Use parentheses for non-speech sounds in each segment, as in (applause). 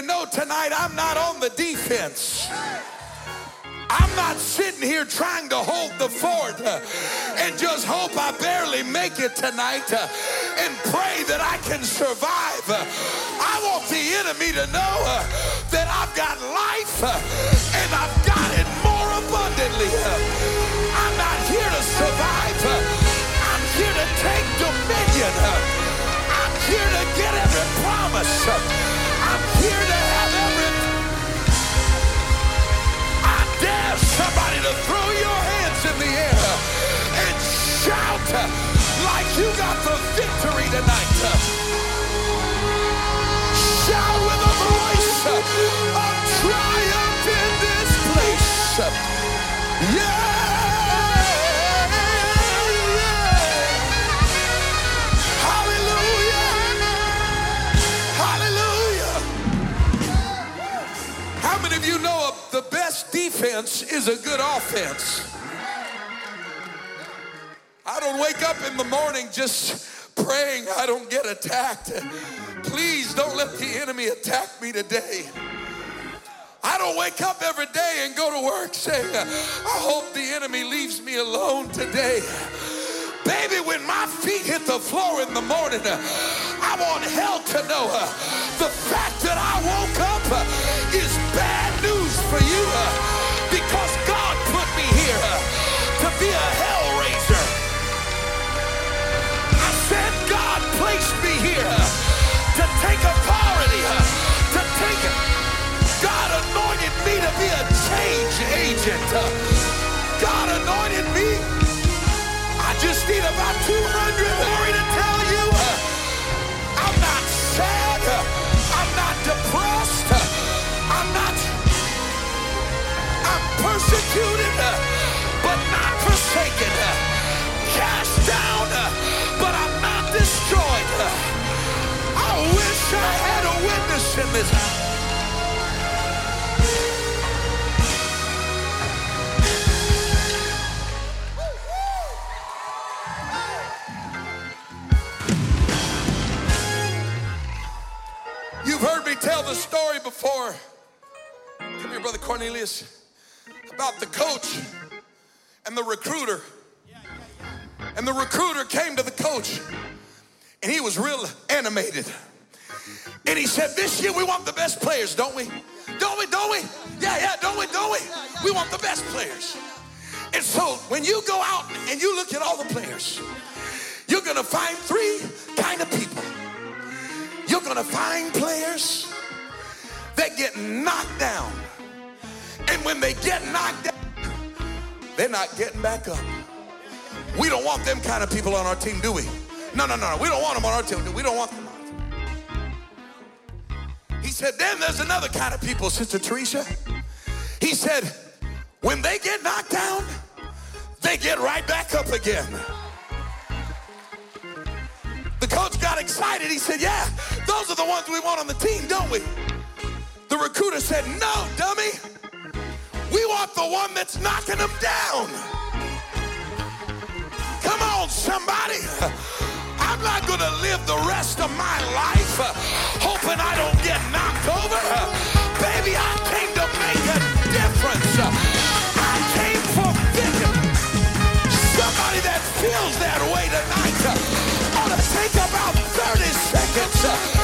to know tonight I'm not on the defense. I'm not sitting here trying to hold the fort uh, and just hope I barely make it tonight uh, and pray that I can survive. I want the enemy to know uh, that I've got life and I've got it more abundantly. I'm not here to survive. I'm here to take dominion. I'm here to get every promise. Here to have every I dare somebody to throw your hands in the air and shout like you got the victory tonight. Shout with a voice of triumph in this place. Yeah! Defense is a good offense? I don't wake up in the morning just praying I don't get attacked. Please don't let the enemy attack me today. I don't wake up every day and go to work saying, I hope the enemy leaves me alone today. Baby, when my feet hit the floor in the morning, I want hell to know the fact that I woke up is bad news for you be a hell raiser. I said God placed me here to take authority, to take it. God anointed me to be a change agent. God anointed me. I just need about 200 glory to tell you I'm not sad. I'm not depressed. I'm not. I'm persecuted, down, uh, but I'm not destroyed. uh. I wish I had a witness in this house. You've heard me tell the story before. Come here, Brother Cornelius. About the coach and the recruiter. And the recruiter came to the coach and he was real animated. And he said, This year we want the best players, don't we? Don't we? Don't we? Yeah, yeah, don't we? Don't we? We want the best players. And so when you go out and you look at all the players, you're gonna find three kind of people. You're gonna find players that get knocked down. And when they get knocked down, they're not getting back up. We don't want them kind of people on our team, do we? No, no, no. We don't want them on our team. We don't want them on our team. He said, then there's another kind of people, Sister Teresa. He said, when they get knocked down, they get right back up again. The coach got excited. He said, Yeah, those are the ones we want on the team, don't we? The recruiter said, No, dummy. We want the one that's knocking them down. Come on, somebody. I'm not going to live the rest of my life hoping I don't get knocked over. Baby, I came to make a difference. I came for victory. Somebody that feels that way tonight ought to take about 30 seconds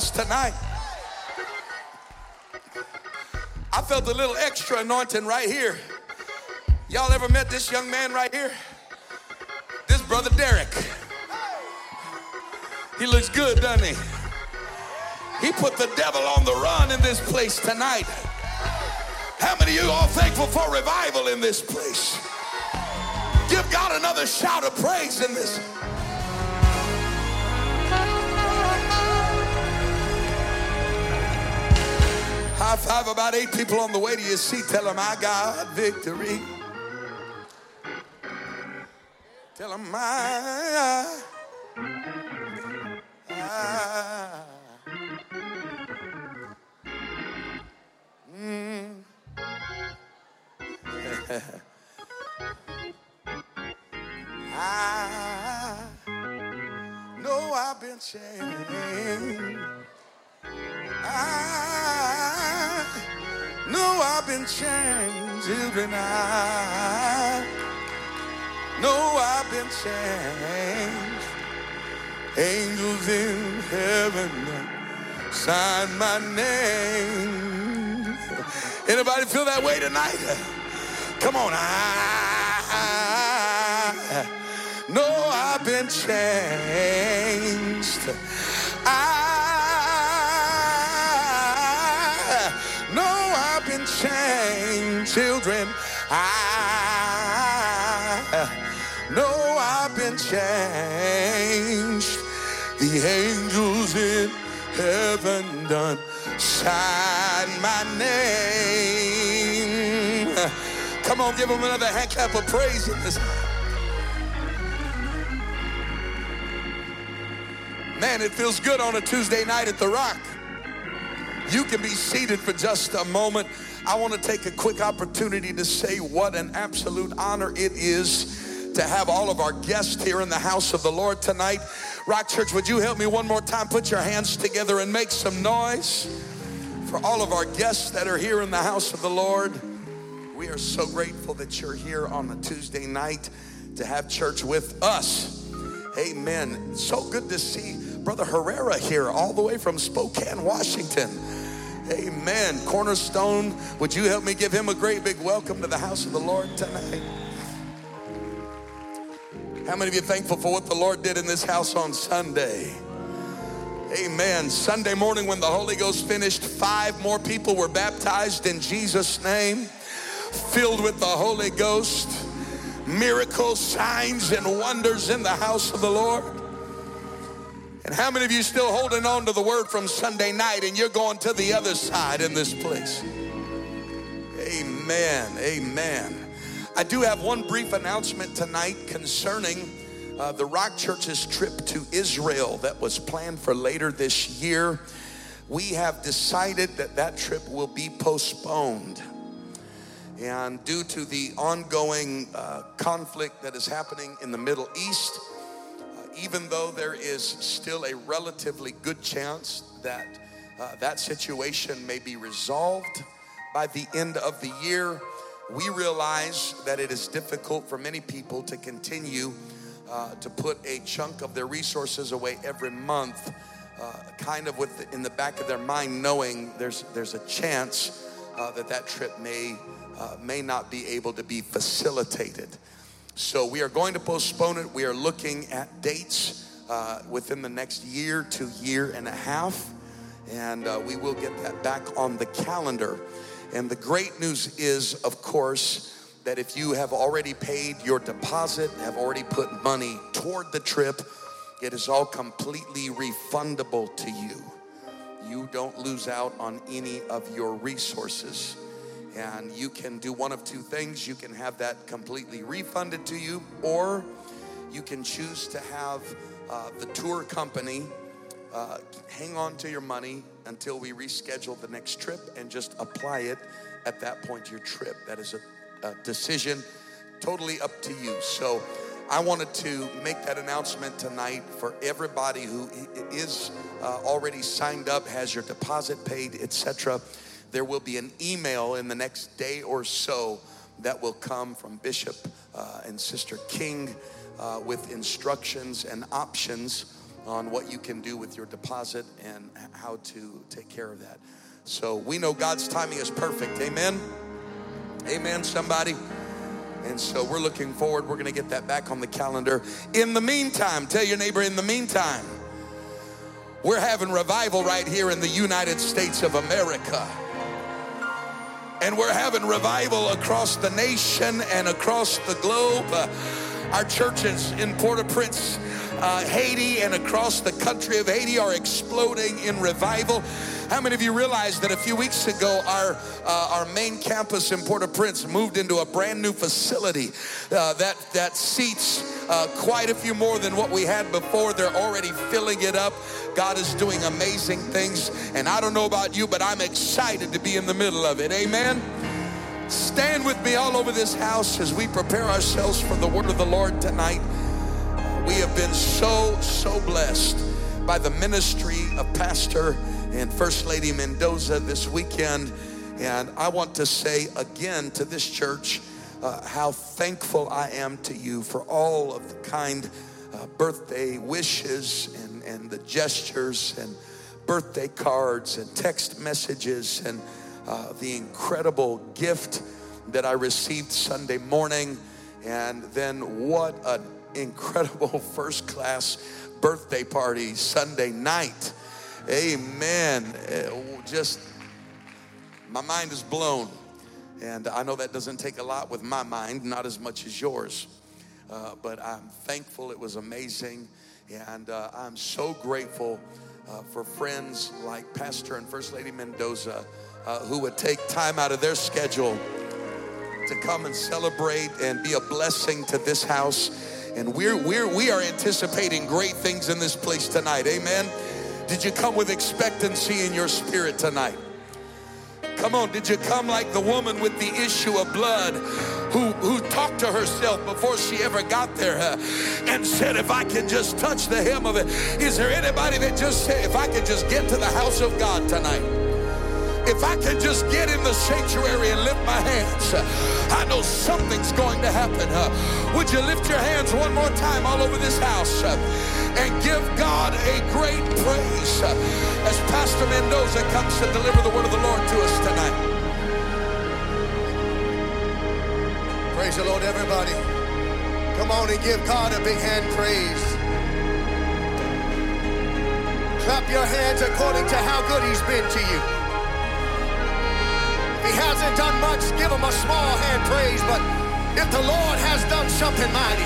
house tonight. I felt a little extra anointing right here. Y'all ever met this young man right here? This brother Derek. He looks good, doesn't he? He put the devil on the run in this place tonight. How many of you are thankful for revival in this place? Give God another shout of praise in this. High five about eight people on the way to your seat. Tell them I got victory. Tell them I. I mm. (laughs) I know I've been changed. I know I've been changed, children. I know I've been changed. Angels in heaven sign my name. Anybody feel that way tonight? Come on. I know I've been changed. I children. I know I've been changed. The angels in heaven done sign my name. Come on, give them another hand clap of praise in this. Man, it feels good on a Tuesday night at the Rock. You can be seated for just a moment. I want to take a quick opportunity to say what an absolute honor it is to have all of our guests here in the house of the Lord tonight. Rock Church, would you help me one more time? Put your hands together and make some noise for all of our guests that are here in the house of the Lord. We are so grateful that you're here on a Tuesday night to have church with us. Amen. So good to see Brother Herrera here, all the way from Spokane, Washington. Amen. Cornerstone, would you help me give him a great big welcome to the house of the Lord tonight? How many of you thankful for what the Lord did in this house on Sunday? Amen. Sunday morning, when the Holy Ghost finished, five more people were baptized in Jesus' name, filled with the Holy Ghost. Miracles, signs, and wonders in the house of the Lord. And how many of you still holding on to the word from Sunday night and you're going to the other side in this place? Amen. Amen. I do have one brief announcement tonight concerning uh, the Rock Church's trip to Israel that was planned for later this year. We have decided that that trip will be postponed. And due to the ongoing uh, conflict that is happening in the Middle East, even though there is still a relatively good chance that uh, that situation may be resolved by the end of the year, we realize that it is difficult for many people to continue uh, to put a chunk of their resources away every month, uh, kind of with the, in the back of their mind, knowing there's there's a chance uh, that that trip may uh, may not be able to be facilitated. So we are going to postpone it. We are looking at dates uh, within the next year to year and a half, and uh, we will get that back on the calendar. And the great news is, of course, that if you have already paid your deposit, have already put money toward the trip, it is all completely refundable to you. You don't lose out on any of your resources. And you can do one of two things. You can have that completely refunded to you, or you can choose to have uh, the tour company uh, hang on to your money until we reschedule the next trip and just apply it at that point to your trip. That is a, a decision totally up to you. So I wanted to make that announcement tonight for everybody who is uh, already signed up, has your deposit paid, etc there will be an email in the next day or so that will come from Bishop uh, and Sister King uh, with instructions and options on what you can do with your deposit and how to take care of that. So we know God's timing is perfect. Amen. Amen, somebody. And so we're looking forward. We're going to get that back on the calendar. In the meantime, tell your neighbor, in the meantime, we're having revival right here in the United States of America. And we're having revival across the nation and across the globe. Uh, our churches in Port au Prince, uh, Haiti, and across the country of Haiti are exploding in revival. How many of you realize that a few weeks ago, our, uh, our main campus in Port au Prince moved into a brand new facility uh, that, that seats uh, quite a few more than what we had before? They're already filling it up. God is doing amazing things. And I don't know about you, but I'm excited to be in the middle of it. Amen. Stand with me all over this house as we prepare ourselves for the word of the Lord tonight. We have been so, so blessed by the ministry of Pastor and First Lady Mendoza this weekend. And I want to say again to this church uh, how thankful I am to you for all of the kind uh, birthday wishes and, and the gestures and birthday cards and text messages and uh, the incredible gift that I received Sunday morning. And then what an incredible (laughs) first class birthday party Sunday night. Amen. Uh, just, my mind is blown. And I know that doesn't take a lot with my mind, not as much as yours. Uh, but I'm thankful it was amazing. And uh, I'm so grateful uh, for friends like Pastor and First Lady Mendoza uh, who would take time out of their schedule to come and celebrate and be a blessing to this house. And we're, we're, we are anticipating great things in this place tonight. Amen. Did you come with expectancy in your spirit tonight? Come on, did you come like the woman with the issue of blood who, who talked to herself before she ever got there and said, If I can just touch the hem of it? Is there anybody that just said, If I could just get to the house of God tonight? If I can just get in the sanctuary and lift my hands, uh, I know something's going to happen. Uh, would you lift your hands one more time all over this house? Uh, and give God a great praise as Pastor Mendoza comes to deliver the word of the Lord to us tonight. Praise the Lord, everybody. Come on and give God a big hand praise. Clap your hands according to how good He's been to you. He hasn't done much, give Him a small hand praise. But if the Lord has done something mighty,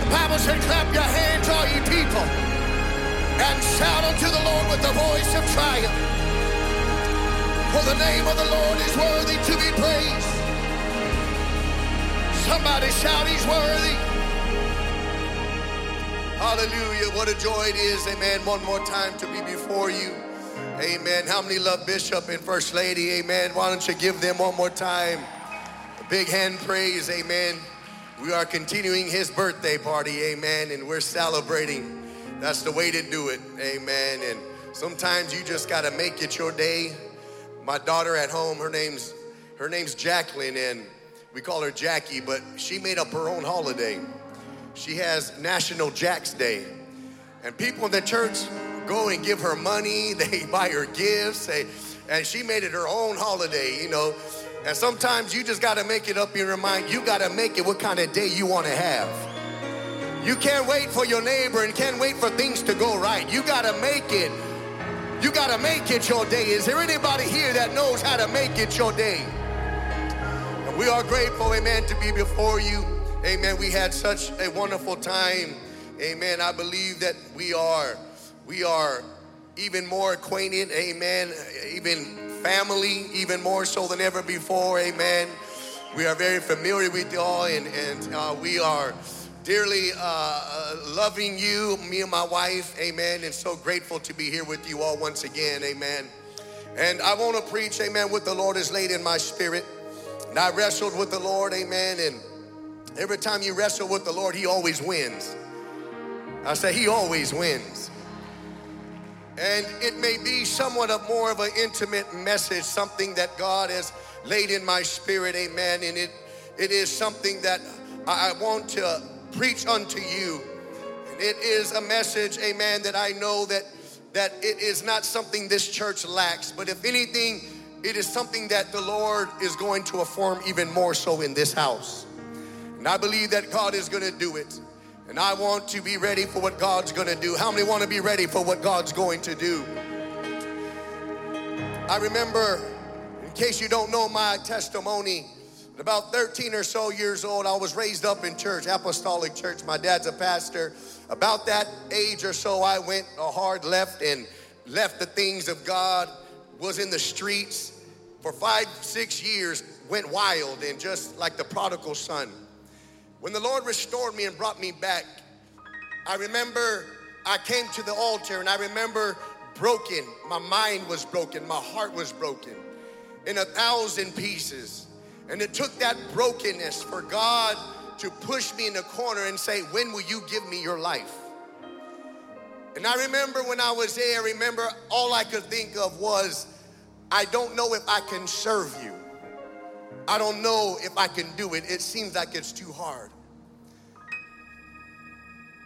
the Bible said, clap your hands, all ye people, and shout unto the Lord with the voice of triumph. For the name of the Lord is worthy to be praised. Somebody shout, He's worthy. Hallelujah. What a joy it is, amen. One more time to be before you. Amen. How many love Bishop and First Lady? Amen. Why don't you give them one more time? A big hand praise, amen. We are continuing his birthday party, amen, and we're celebrating. That's the way to do it, amen. And sometimes you just gotta make it your day. My daughter at home, her name's her name's Jacqueline, and we call her Jackie, but she made up her own holiday. She has National Jack's Day. And people in the church go and give her money, (laughs) they buy her gifts, they, and she made it her own holiday, you know. And sometimes you just got to make it up in your mind. You got to make it what kind of day you want to have. You can't wait for your neighbor and can't wait for things to go right. You got to make it. You got to make it your day. Is there anybody here that knows how to make it your day? And we are grateful, amen, to be before you. Amen. We had such a wonderful time. Amen. I believe that we are we are even more acquainted, amen, even family, even more so than ever before, amen. We are very familiar with y'all, and, and uh, we are dearly uh, uh, loving you, me and my wife, amen, and so grateful to be here with you all once again, amen. And I want to preach, amen, what the Lord has laid in my spirit. And I wrestled with the Lord, amen, and every time you wrestle with the Lord, He always wins. I say, He always wins. And it may be somewhat of more of an intimate message, something that God has laid in my spirit, amen. And it, it is something that I want to preach unto you. And it is a message, amen, that I know that that it is not something this church lacks, but if anything, it is something that the Lord is going to affirm even more so in this house. And I believe that God is going to do it. And I want to be ready for what God's going to do. How many want to be ready for what God's going to do? I remember, in case you don't know my testimony, at about 13 or so years old, I was raised up in church, apostolic church. My dad's a pastor. About that age or so, I went a hard left and left the things of God, was in the streets for five, six years, went wild and just like the prodigal son. When the Lord restored me and brought me back, I remember I came to the altar and I remember broken. My mind was broken, my heart was broken in a thousand pieces. And it took that brokenness for God to push me in the corner and say, When will you give me your life? And I remember when I was there, I remember all I could think of was, I don't know if I can serve you. I don't know if I can do it. It seems like it's too hard.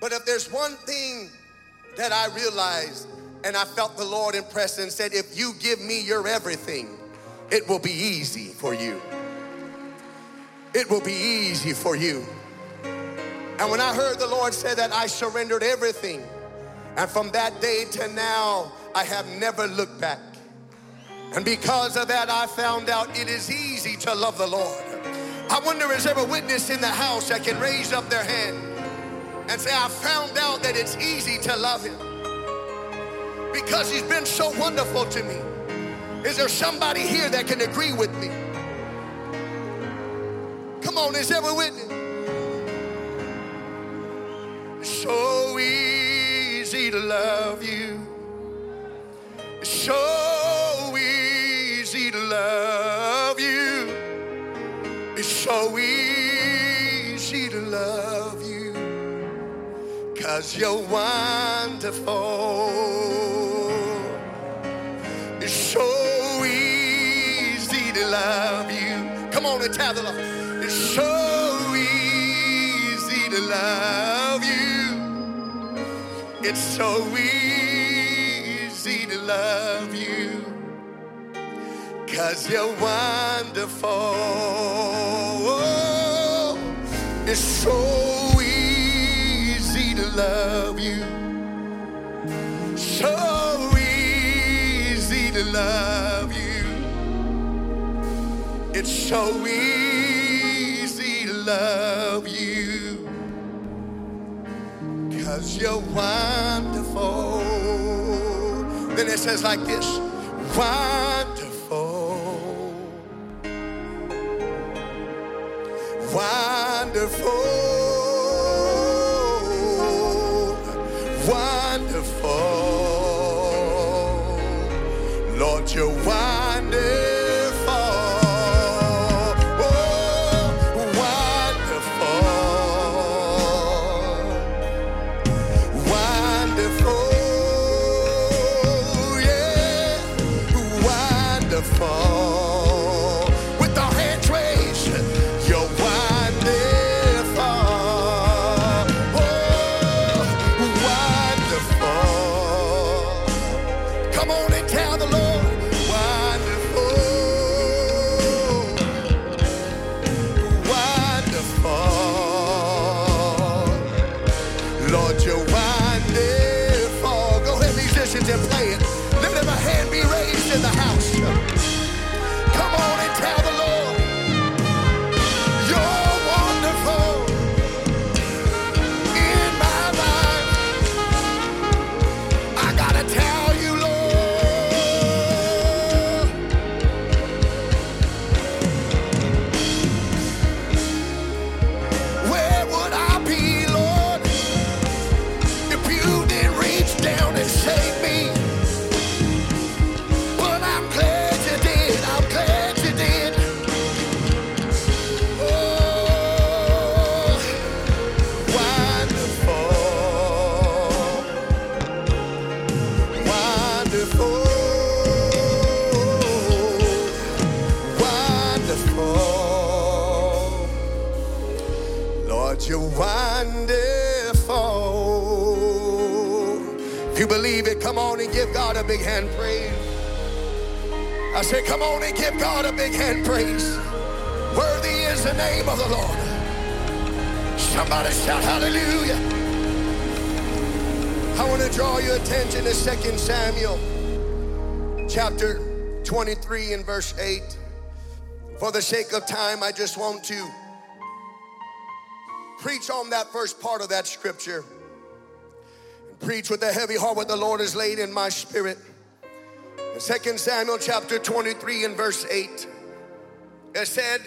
But if there's one thing that I realized and I felt the Lord impress and said, if you give me your everything, it will be easy for you it will be easy for you. And when I heard the Lord say that, I surrendered everything. And from that day to now, I have never looked back. And because of that, I found out it is easy to love the Lord. I wonder is there a witness in the house that can raise up their hand and say, I found out that it's easy to love Him because He's been so wonderful to me. Is there somebody here that can agree with me? Come on, is there a witness? So easy to love you. So easy to love you. It's so easy to love. Cause you're wonderful. It's so easy to love you. Come on and tell the Lord so easy to love you. It's so easy to love you. Cause you're wonderful. It's so love you. So easy to love you. It's so easy to love you because you're wonderful. Then it says like this wonderful, wonderful. Big hand praise. I said, come on and give God a big hand praise. Worthy is the name of the Lord. Somebody shout hallelujah. I want to draw your attention to 2 Samuel chapter 23 and verse 8. For the sake of time, I just want to preach on that first part of that scripture. Preach with a heavy heart what the Lord has laid in my spirit. In 2 Samuel chapter 23 and verse 8, it said,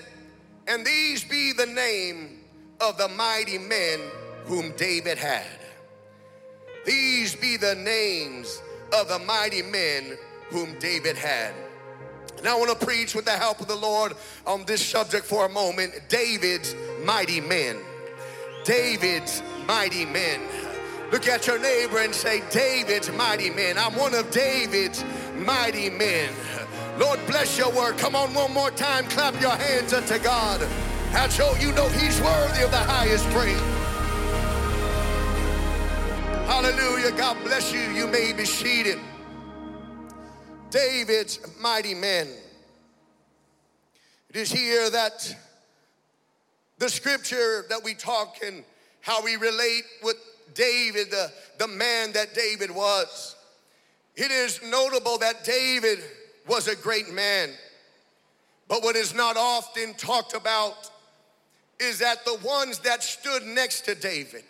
And these be the name of the mighty men whom David had. These be the names of the mighty men whom David had. Now I want to preach with the help of the Lord on this subject for a moment David's mighty men. David's mighty men. Look at your neighbor and say, David's mighty men. I'm one of David's mighty men. Lord, bless your word. Come on, one more time. Clap your hands unto God. And show you know He's worthy of the highest praise. Hallelujah. God bless you. You may be seated. David's mighty men. It is here that the scripture that we talk and how we relate with David, the, the man that David was. It is notable that David was a great man. But what is not often talked about is that the ones that stood next to David,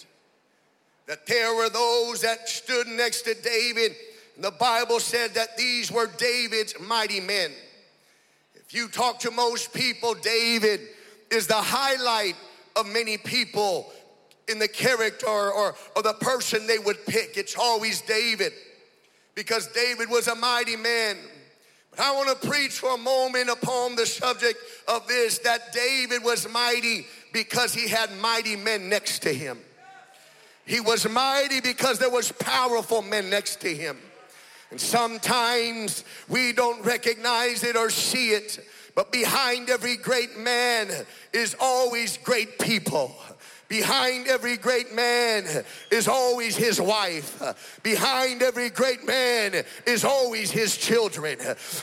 that there were those that stood next to David. The Bible said that these were David's mighty men. If you talk to most people, David is the highlight of many people in the character or, or the person they would pick. It's always David because David was a mighty man. But I want to preach for a moment upon the subject of this that David was mighty because he had mighty men next to him. He was mighty because there was powerful men next to him. And sometimes we don't recognize it or see it, but behind every great man is always great people. Behind every great man is always his wife. Behind every great man is always his children.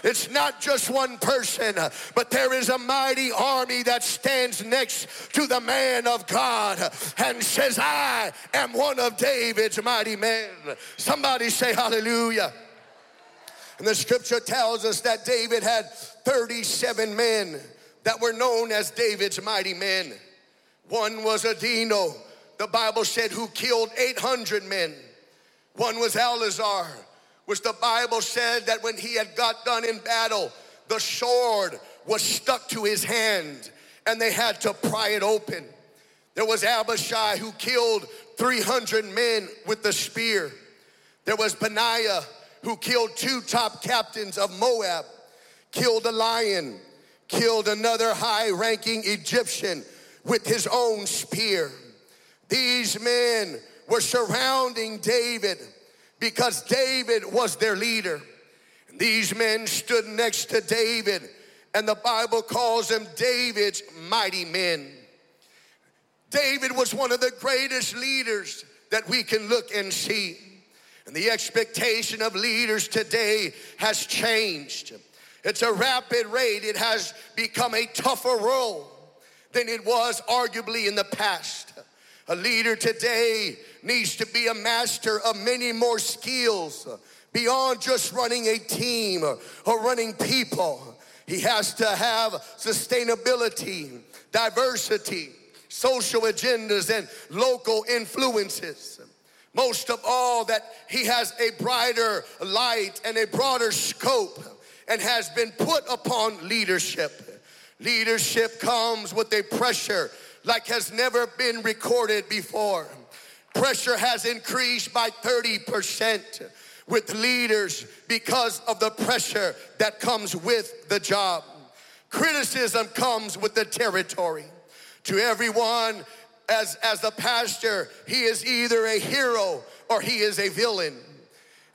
It's not just one person, but there is a mighty army that stands next to the man of God and says, I am one of David's mighty men. Somebody say hallelujah. And the scripture tells us that David had 37 men that were known as David's mighty men. One was Adino, the Bible said, who killed 800 men. One was Eleazar, which the Bible said that when he had got done in battle, the sword was stuck to his hand and they had to pry it open. There was Abishai who killed 300 men with the spear. There was Benaiah who killed two top captains of Moab, killed a lion, killed another high ranking Egyptian with his own spear. These men were surrounding David because David was their leader. These men stood next to David, and the Bible calls them David's mighty men. David was one of the greatest leaders that we can look and see. And the expectation of leaders today has changed. It's a rapid rate, it has become a tougher role than it was arguably in the past. A leader today needs to be a master of many more skills beyond just running a team or running people. He has to have sustainability, diversity, social agendas, and local influences. Most of all, that he has a brighter light and a broader scope and has been put upon leadership. Leadership comes with a pressure like has never been recorded before. Pressure has increased by 30% with leaders because of the pressure that comes with the job. Criticism comes with the territory. To everyone, as, as the pastor, he is either a hero or he is a villain.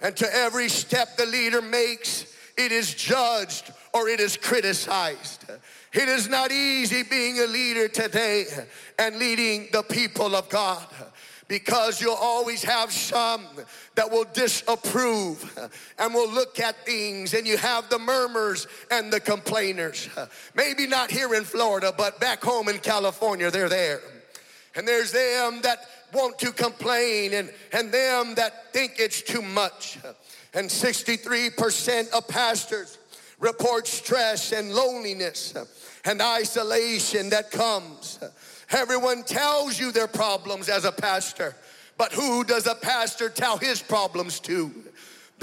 And to every step the leader makes, it is judged or it is criticized. It is not easy being a leader today and leading the people of God because you'll always have some that will disapprove and will look at things, and you have the murmurs and the complainers. Maybe not here in Florida, but back home in California, they're there. And there's them that want to complain and, and them that think it's too much. And 63% of pastors report stress and loneliness and isolation that comes. Everyone tells you their problems as a pastor, but who does a pastor tell his problems to?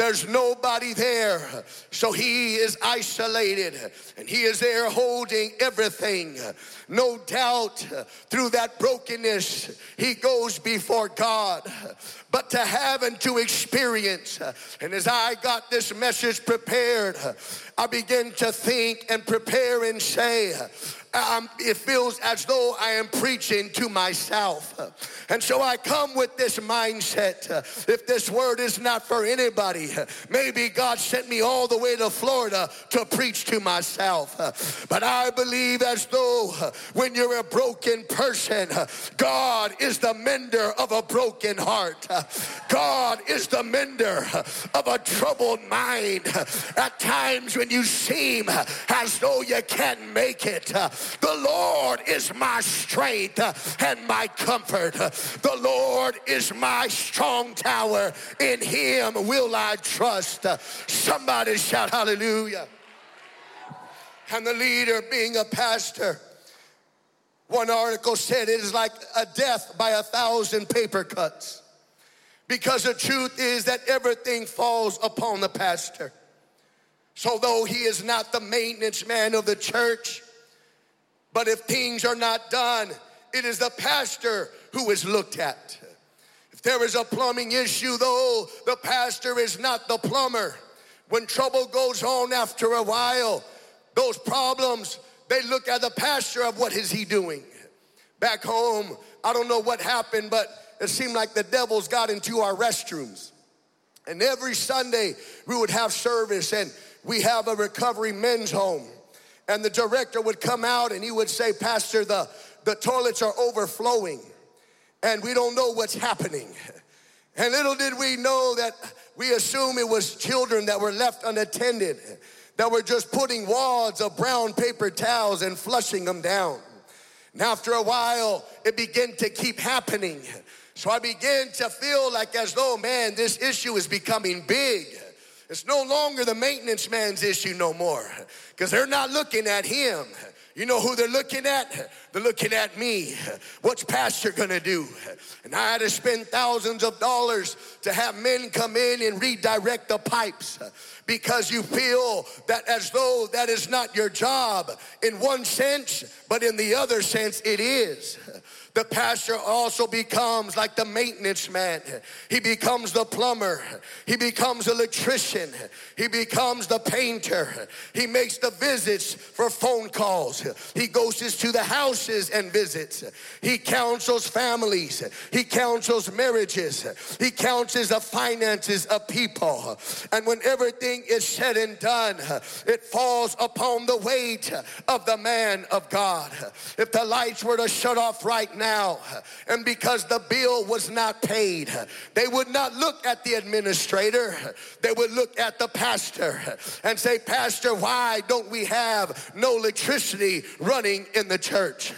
There's nobody there. So he is isolated and he is there holding everything. No doubt through that brokenness, he goes before God. But to have and to experience, and as I got this message prepared, I began to think and prepare and say, um, it feels as though I am preaching to myself. And so I come with this mindset. If this word is not for anybody, maybe God sent me all the way to Florida to preach to myself. But I believe as though when you're a broken person, God is the mender of a broken heart. God is the mender of a troubled mind. At times when you seem as though you can't make it, the Lord is my strength and my comfort. The Lord is my strong tower. In him will I trust. Somebody shout hallelujah. And the leader being a pastor. One article said it is like a death by a thousand paper cuts. Because the truth is that everything falls upon the pastor. So, though he is not the maintenance man of the church, but if things are not done, it is the pastor who is looked at. If there is a plumbing issue, though, the pastor is not the plumber. When trouble goes on after a while, those problems, they look at the pastor of what is he doing. Back home, I don't know what happened, but it seemed like the devils got into our restrooms. And every Sunday we would have service and we have a recovery men's home and the director would come out and he would say, Pastor, the, the toilets are overflowing and we don't know what's happening. (laughs) And little did we know that we assume it was children that were left unattended, that were just putting wads of brown paper towels and flushing them down. And after a while, it began to keep happening. So I began to feel like as though, man, this issue is becoming big. It's no longer the maintenance man's issue no more because they're not looking at him. You know who they're looking at? They're looking at me. What's pastor gonna do? And I had to spend thousands of dollars to have men come in and redirect the pipes because you feel that as though that is not your job in one sense, but in the other sense, it is. The pastor also becomes like the maintenance man. He becomes the plumber. He becomes electrician. He becomes the painter. He makes the visits for phone calls. He goes to the houses and visits. He counsels families. He counsels marriages. He counsels the finances of people. And when everything is said and done, it falls upon the weight of the man of God. If the lights were to shut off right now, and because the bill was not paid, they would not look at the administrator, they would look at the pastor and say, Pastor, why don't we have no electricity running in the church?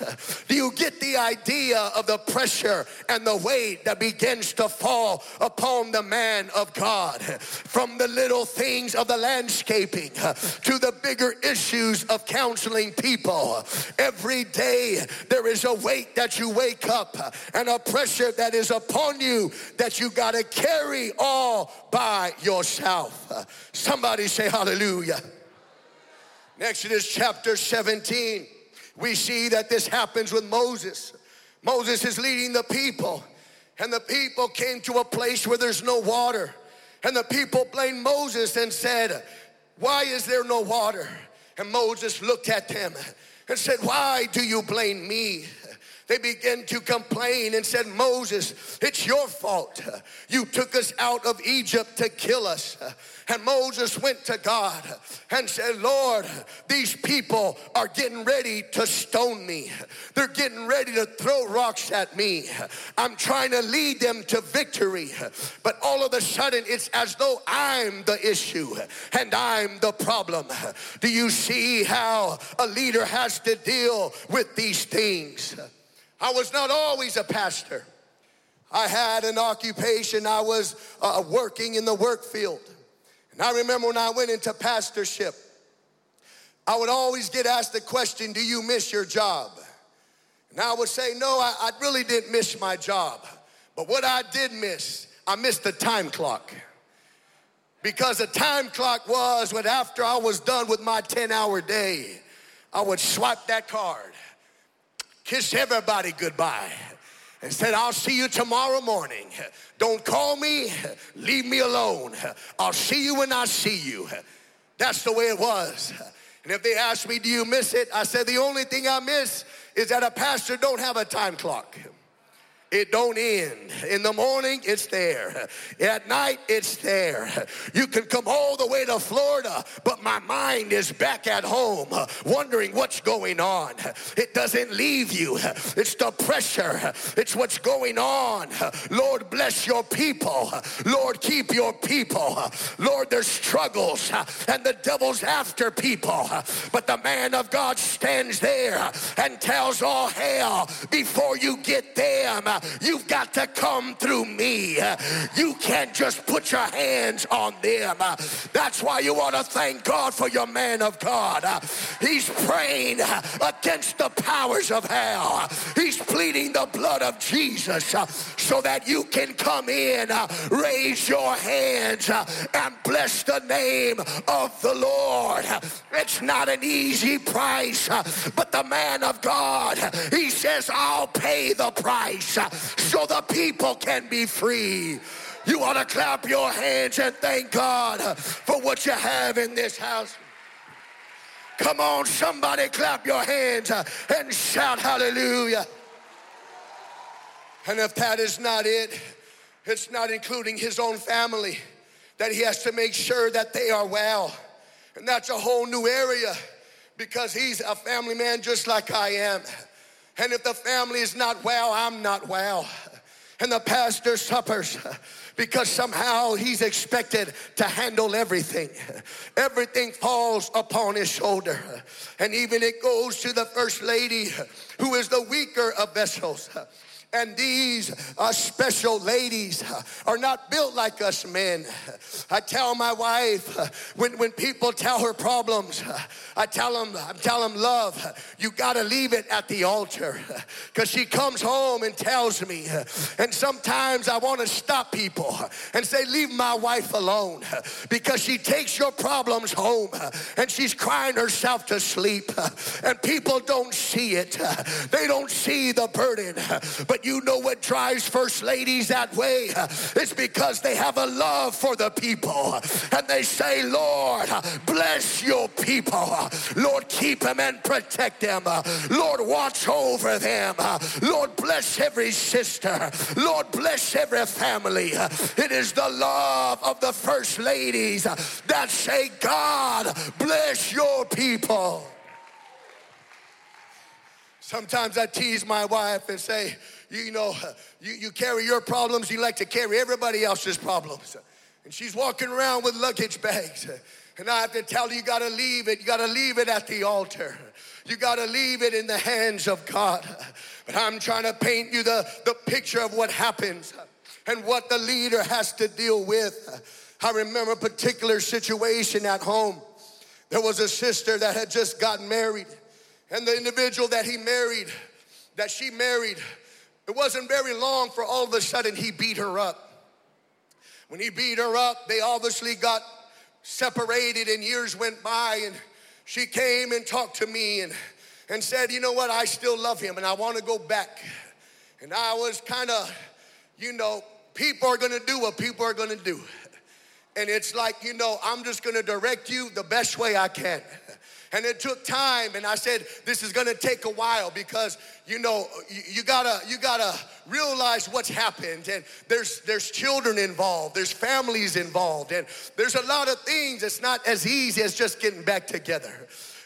Do you get the idea of the pressure and the weight that begins to fall upon the man of God? From the little things of the landscaping to the bigger issues of counseling people. Every day there is a weight that you wake up and a pressure that is upon you that you got to carry all by yourself. Somebody say hallelujah. Exodus chapter 17, we see that this happens with Moses. Moses is leading the people, and the people came to a place where there's no water. And the people blamed Moses and said, Why is there no water? And Moses looked at them and said, Why do you blame me? They began to complain and said, Moses, it's your fault. You took us out of Egypt to kill us. And Moses went to God and said, Lord, these people are getting ready to stone me. They're getting ready to throw rocks at me. I'm trying to lead them to victory. But all of a sudden, it's as though I'm the issue and I'm the problem. Do you see how a leader has to deal with these things? I was not always a pastor. I had an occupation. I was uh, working in the work field. And I remember when I went into pastorship, I would always get asked the question, Do you miss your job? And I would say, No, I, I really didn't miss my job. But what I did miss, I missed the time clock. Because the time clock was when after I was done with my 10 hour day, I would swipe that card kiss everybody goodbye and said, I'll see you tomorrow morning. Don't call me, leave me alone. I'll see you when I see you. That's the way it was. And if they asked me, Do you miss it? I said, The only thing I miss is that a pastor don't have a time clock. It don't end. In the morning, it's there. At night, it's there. You can come all the way to Florida, but my mind is back at home, wondering what's going on. It doesn't leave you. It's the pressure. It's what's going on. Lord, bless your people. Lord, keep your people. Lord, there's struggles, and the devil's after people. But the man of God stands there and tells all hell before you get them You've got to come through me. You can't just put your hands on them. That's why you want to thank God for your man of God. He's praying against the powers of hell. He's pleading the blood of Jesus so that you can come in, raise your hands, and bless the name of the Lord. It's not an easy price, but the man of God, he says, I'll pay the price so the people can be free. You ought to clap your hands and thank God for what you have in this house. Come on, somebody clap your hands and shout hallelujah. And if that is not it, it's not including his own family, that he has to make sure that they are well. And that's a whole new area because he's a family man just like I am. And if the family is not well, I'm not well. And the pastor suffers because somehow he's expected to handle everything. Everything falls upon his shoulder. And even it goes to the first lady who is the weaker of vessels. And these uh, special ladies uh, are not built like us men. I tell my wife uh, when, when people tell her problems, uh, I tell them, I tell them, love, you got to leave it at the altar. Because she comes home and tells me, and sometimes I want to stop people and say, leave my wife alone. Because she takes your problems home and she's crying herself to sleep. And people don't see it, they don't see the burden. But you know what drives first ladies that way? It's because they have a love for the people. And they say, Lord, bless your people. Lord, keep them and protect them. Lord, watch over them. Lord, bless every sister. Lord, bless every family. It is the love of the first ladies that say, God, bless your people. Sometimes I tease my wife and say, you know, (laughs) you, you carry your problems, you like to carry everybody else's problems. And she's walking around with luggage bags. (laughs) And I have to tell you, you gotta leave it. You gotta leave it at the altar. You gotta leave it in the hands of God. (laughs) But I'm trying to paint you the, the picture of what happens and what the leader has to deal with. I remember a particular situation at home. There was a sister that had just gotten married, and the individual that he married, that she married, it wasn't very long for all of a sudden he beat her up. When he beat her up, they obviously got separated and years went by and she came and talked to me and, and said, you know what, I still love him and I want to go back. And I was kind of, you know, people are going to do what people are going to do. And it's like, you know, I'm just going to direct you the best way I can. And it took time, and I said, this is gonna take a while because you know, you, you, gotta you gotta realize what's happened. And there's there's children involved, there's families involved, and there's a lot of things. It's not as easy as just getting back together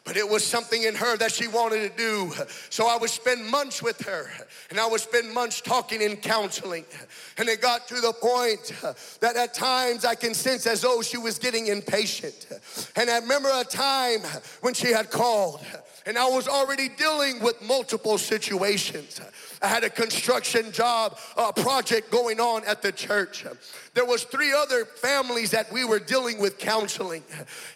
but it was something in her that she wanted to do. So I would spend months with her and I would spend months talking and counseling. And it got to the point that at times I can sense as though she was getting impatient. And I remember a time when she had called and I was already dealing with multiple situations. I had a construction job, a project going on at the church. There was three other families that we were dealing with counseling.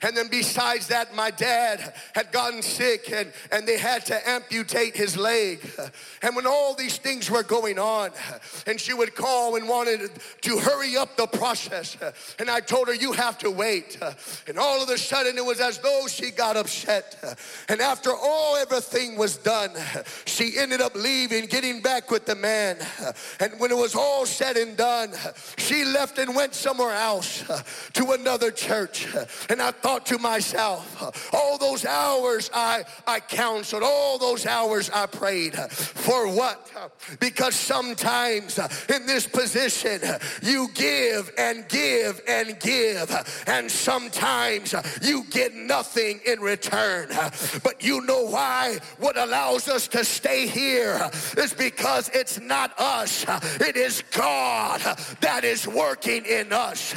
And then besides that, my dad had gotten sick and, and they had to amputate his leg. And when all these things were going on, and she would call and wanted to hurry up the process. And I told her, you have to wait. And all of a sudden it was as though she got upset. And after all everything was done, she ended up leaving, getting back with the man. And when it was all said and done, she left left and went somewhere else (laughs) to another church. And I thought to myself, all those hours I, I counseled, all those hours I prayed. For what? Because sometimes in this position, you give and give and give, and sometimes you get nothing in return. But you know why? What allows us to stay here is because it's not us, it is God that is working working in us.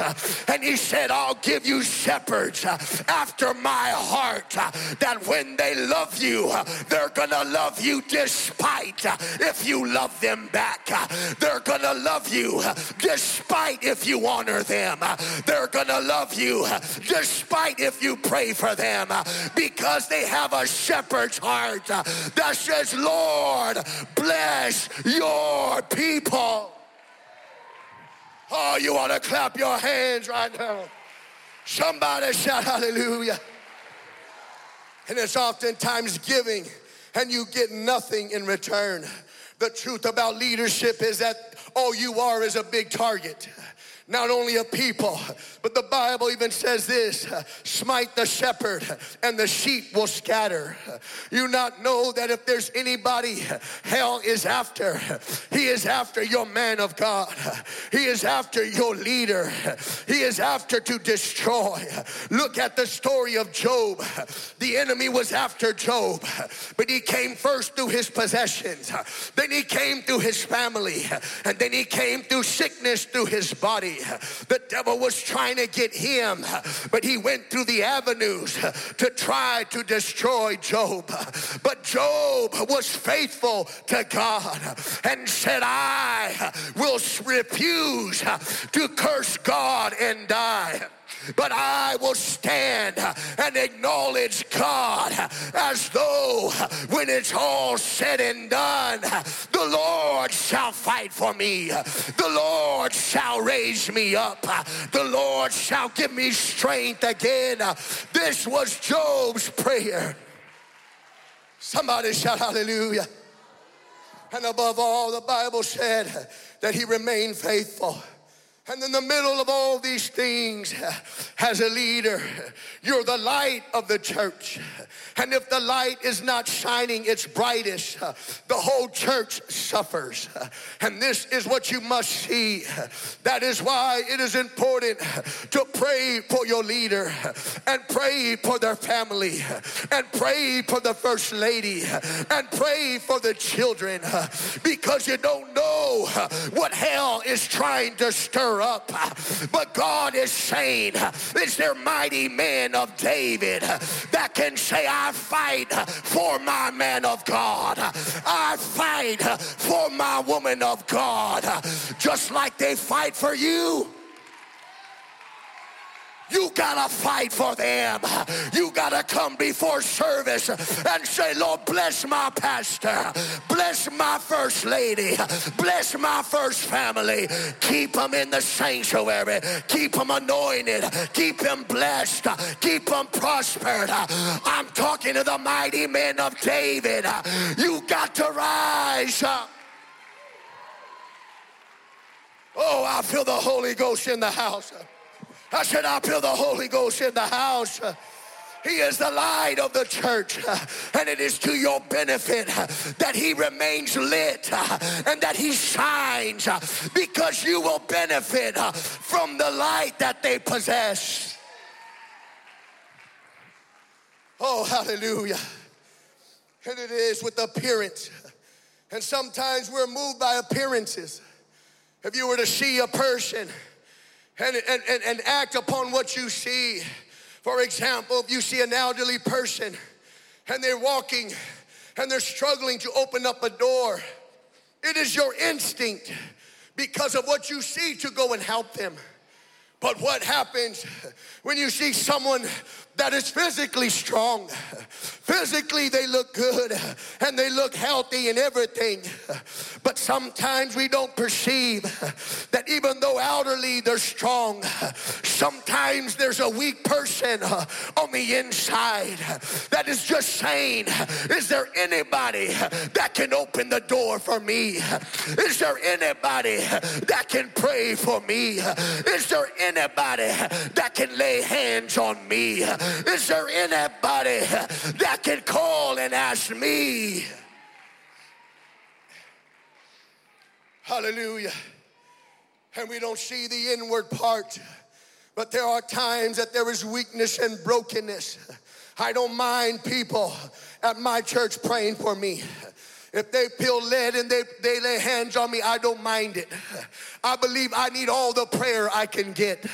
And he said, I'll give you shepherds after my heart that when they love you, they're gonna love you despite if you love them back. They're gonna love you despite if you honor them. They're gonna love you despite if you pray for them because they have a shepherd's heart that says, Lord, bless your people. Oh, you ought to clap your hands right now. Somebody shout hallelujah. And it's oftentimes giving and you get nothing in return. The truth about leadership is that all you are is a big target not only a people, but the Bible even says this smite the shepherd and the sheep will scatter. You not know that if there's anybody hell is after, he is after your man of God, he is after your leader, he is after to destroy. Look at the story of Job. The enemy was after Job, but he came first through his possessions, then he came through his family, and then he came through sickness through his body. The devil was trying to get him, but he went through the avenues to try to destroy Job. But Job was faithful to God and said, I will refuse to curse God and die but I will stand and acknowledge God as though when it's all said and done, the Lord shall fight for me. The Lord shall raise me up. The Lord shall give me strength again. This was Job's prayer. Somebody shout hallelujah. And above all, the Bible said that he remained faithful. And in the middle of all these things, as a leader, you're the light of the church. And if the light is not shining its brightest, the whole church suffers. And this is what you must see. That is why it is important to pray for your leader and pray for their family and pray for the first lady and pray for the children because you don't know what hell is trying to stir up. But God is saying, is there mighty men of David that can say, I fight for my man of God. I fight for my woman of God. Just like they fight for you. You gotta fight for them. You gotta come before service and say, Lord, bless my pastor, bless my first lady, bless my first family. Keep them in the sanctuary, keep them anointed, keep them blessed, keep them prospered. I'm talking to the mighty men of David. You got to rise up. Oh, I feel the Holy Ghost in the house. I said, I feel the Holy Ghost in the house. He is the light of the church, and it is to your benefit that he remains lit and that he shines because you will benefit from the light that they possess. Oh, hallelujah. And it is with appearance. And sometimes we're moved by appearances. If you were to see a person and, and, and, and act upon what you see, for example, if you see an elderly person and they're walking and they're struggling to open up a door, it is your instinct because of what you see to go and help them. But what happens when you see someone that is physically strong. Physically, they look good and they look healthy and everything. But sometimes we don't perceive that even though outwardly they're strong, sometimes there's a weak person on the inside that is just saying, Is there anybody that can open the door for me? Is there anybody that can pray for me? Is there anybody that can lay hands on me? Is there anybody that can call and ask me? Hallelujah. And we don't see the inward part, but there are times that there is weakness and brokenness. I don't mind people at my church praying for me. If they peel lead and they, they lay hands on me, I don't mind it. I believe I need all the prayer I can get.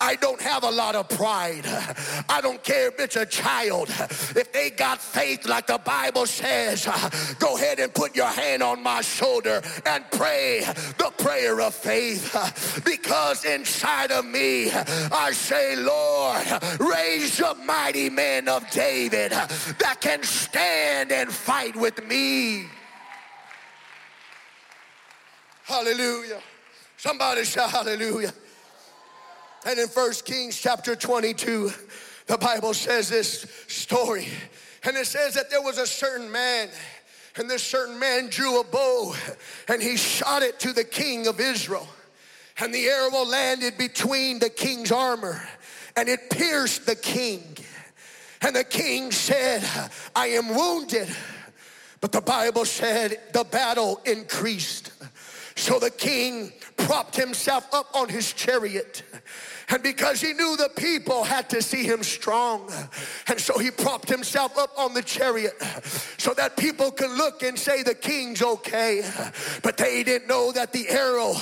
I don't have a lot of pride. I don't care if it's a child. If they got faith like the Bible says, go ahead and put your hand on my shoulder and pray the prayer of faith. Because inside of me, I say, Lord, raise up mighty men of David that can stand and fight with me. Hallelujah. Somebody shout hallelujah. And in First Kings chapter 22, the Bible says this story. And it says that there was a certain man, and this certain man drew a bow and he shot it to the king of Israel. And the arrow landed between the king's armor and it pierced the king. And the king said, I am wounded. But the Bible said the battle increased. So the king propped himself up on his chariot and because he knew the people had to see him strong. And so he propped himself up on the chariot so that people could look and say the king's okay. But they didn't know that the arrow,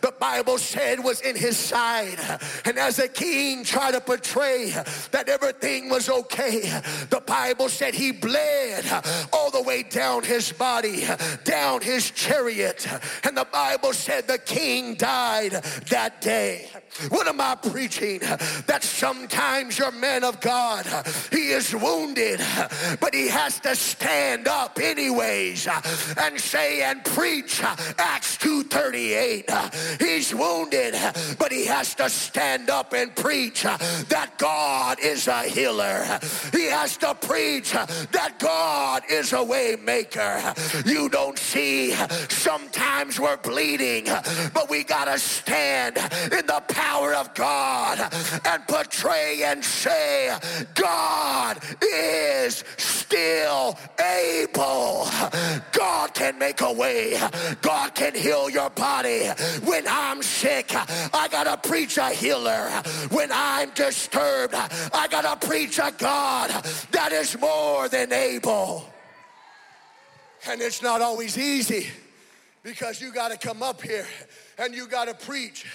the Bible said, was in his side. And as the king tried to portray that everything was okay, the Bible said he bled all the way down his body, down his chariot. And the Bible said the king died that day. What am I preaching? That sometimes your man of God, he is wounded, but he has to stand up anyways and say and preach Acts 2.38. He's wounded, but he has to stand up and preach that God is a healer. He has to preach that God is a way maker. You don't see, sometimes we're bleeding, but we got to stand in the power of God and portray and say, God is still able. God can make a way. God can heal your body. When I'm sick, I gotta preach a healer. When I'm disturbed, I gotta preach a God that is more than able. And it's not always easy because you got to come up here and you got to preach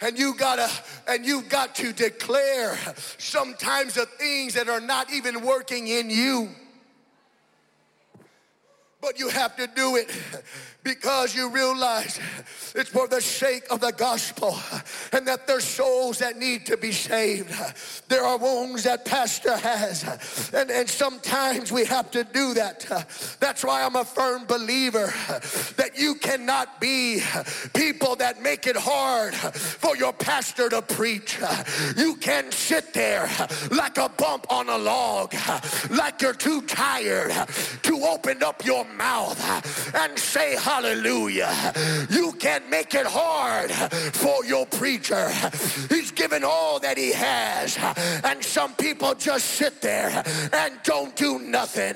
and you got to and you've got to declare sometimes the things that are not even working in you. But you have to do it because you realize it's for the sake of the gospel and that there's souls that need to be saved. There are wounds that pastor has and, and sometimes we have to do that. That's why I'm a firm believer that you cannot be people that make it hard for your pastor to preach. You can sit there like a bump on a log, like you're too tired to open up your mouth and say, hallelujah. You can't make it hard for your preacher. He's given all that he has. And some people just sit there and don't do nothing.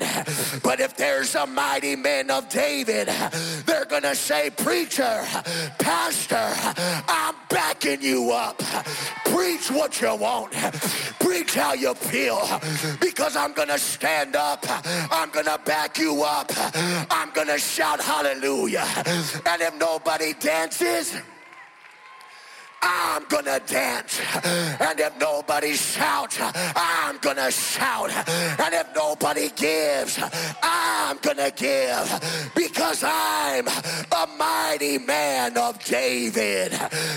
But if there's a mighty man of David, they're going to say, Preacher, Pastor, I'm backing you up. Preach what you want. Preach how you feel. Because I'm going to stand up. I'm going to back you up. I'm going to shout hallelujah. And if nobody dances, I'm gonna dance. And if nobody shouts, I'm gonna shout. And if nobody gives, I'm gonna give because I'm a mighty man of David.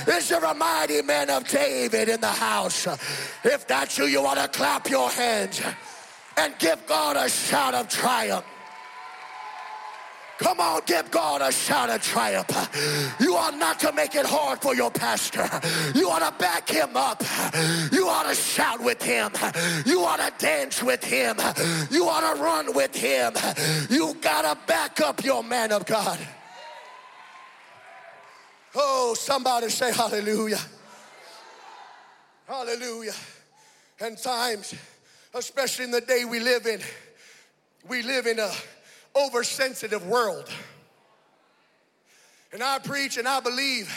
Is there a mighty man of David in the house? If that's you, you want to clap your hands and give God a shout of triumph. Come on, give God a shout of triumph. You are not to make it hard for your pastor. You ought to back him up. You ought to shout with him. You ought to dance with him. You ought to run with him. You got to back up your man of God. Oh, somebody say hallelujah. Hallelujah. And times, especially in the day we live in, we live in a oversensitive world. And I preach and I believe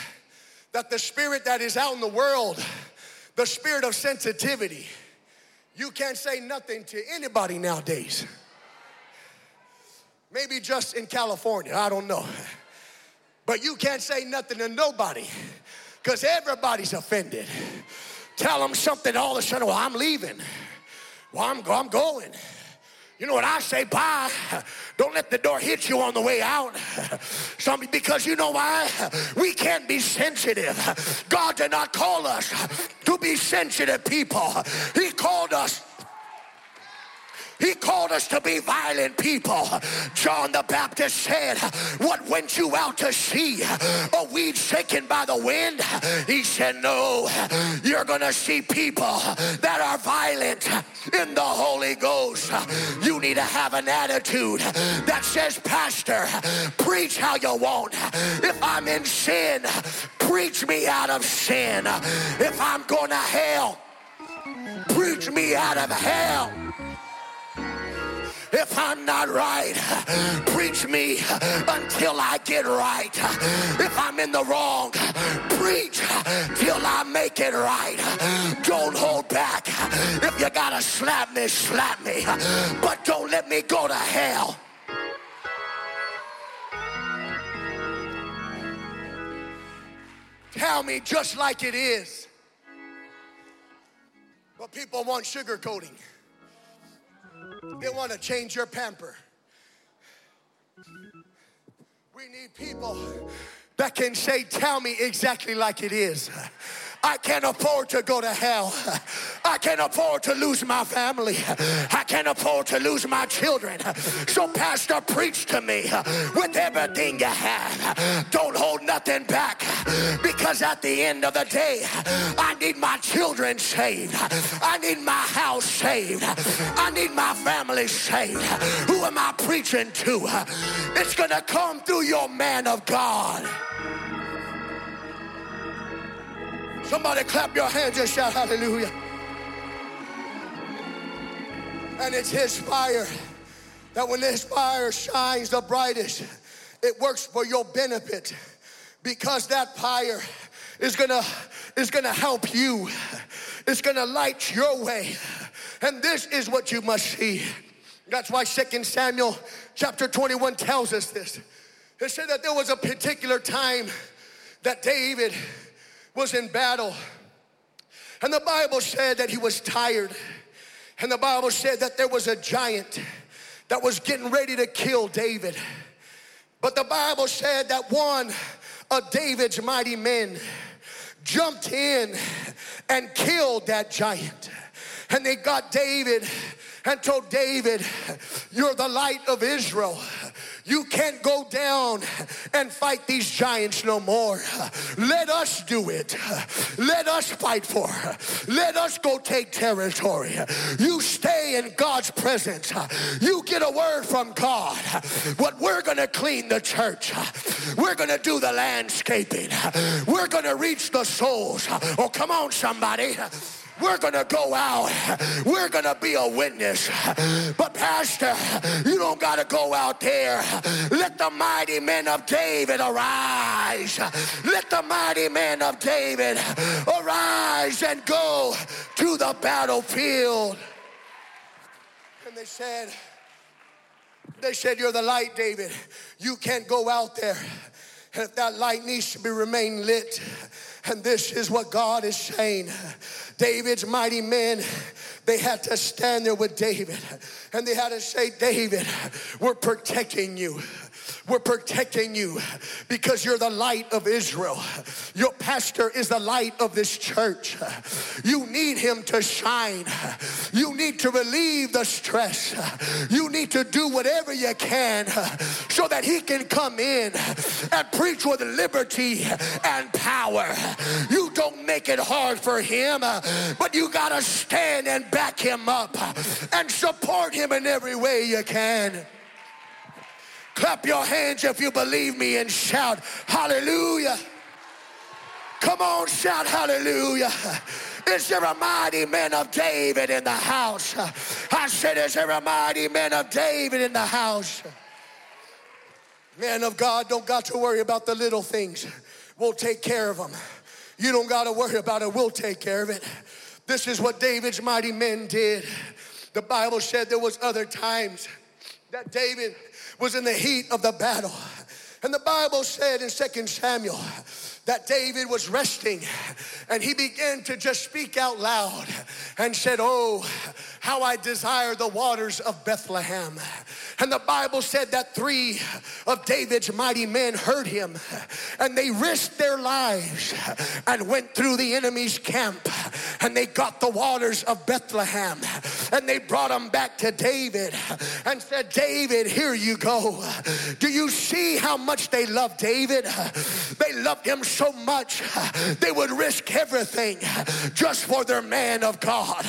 that the spirit that is out in the world, the spirit of sensitivity, you can't say nothing to anybody nowadays. Maybe just in California, I don't know. But you can't say nothing to nobody because everybody's offended. Tell them something all of a sudden, well, I'm leaving. Well, I'm, I'm going. You know what I say? Bye. Don't let the door hit you on the way out. Because you know why? We can't be sensitive. God did not call us to be sensitive people. He called us he called us to be violent people. John the Baptist said, What went you out to see? A weed shaken by the wind? He said, No, you're going to see people that are violent in the Holy Ghost. You need to have an attitude that says, Pastor, preach how you want. If I'm in sin, preach me out of sin. If I'm going to hell, preach me out of hell. If I'm not right, preach me until I get right. If I'm in the wrong, preach till I make it right. Don't hold back. If you gotta slap me, slap me. But don't let me go to hell. Tell me just like it is. But people want sugarcoating. They want to change your pamper. We need people that can say, Tell me exactly like it is. I can't afford to go to hell. (laughs) I can't afford to lose my family. I can't afford to lose my children. So, Pastor, preach to me with everything you have. Don't hold nothing back because at the end of the day, I need my children saved. I need my house saved. I need my family saved. Who am I preaching to? It's going to come through your man of God. Somebody clap your hands and shout hallelujah. And it's his fire that when his fire shines the brightest, it works for your benefit because that fire is gonna is gonna help you. It's gonna light your way. And this is what you must see. That's why 2 Samuel chapter 21 tells us this. It said that there was a particular time that David was in battle. And the Bible said that he was tired. And the Bible said that there was a giant that was getting ready to kill David. But the Bible said that one of David's mighty men jumped in and killed that giant. And they got David and told David, You're the light of Israel. You can't go down and fight these giants no more. Let us do it. Let us fight for. Her. Let us go take territory. You stay in God's presence. You get a word from God. But we're going to clean the church. We're going to do the landscaping. We're going to reach the souls. Oh, come on, somebody. We're going to go out. We're going to be a witness. But, Pastor, you don't got to go out there. Let the mighty men of David arise. Let the mighty men of David arise and go to the battlefield. And they said, they said, You're the light, David. You can't go out there. And if that light needs to be remain lit, and this is what God is saying. David's mighty men, they had to stand there with David and they had to say, David, we're protecting you. We're protecting you because you're the light of Israel. Your pastor is the light of this church. You need him to shine. You need to relieve the stress. You need to do whatever you can so that he can come in and preach with liberty and power. You don't make it hard for him, but you got to stand and back him up and support him in every way you can. Clap your hands if you believe me and shout hallelujah. Come on, shout hallelujah. Is there a mighty man of David in the house? I said, Is there a mighty man of David in the house? Man of God don't got to worry about the little things. We'll take care of them. You don't got to worry about it. We'll take care of it. This is what David's mighty men did. The Bible said there was other times that David was in the heat of the battle. And the Bible said in 2 Samuel that David was resting and he began to just speak out loud and said, Oh, how I desire the waters of Bethlehem. And the Bible said that three of David's mighty men heard him and they risked their lives and went through the enemy's camp and they got the waters of Bethlehem and they brought them back to David and said, David, here you go. Do you see how much they loved David? They loved him so much they would risk everything just for their man of God.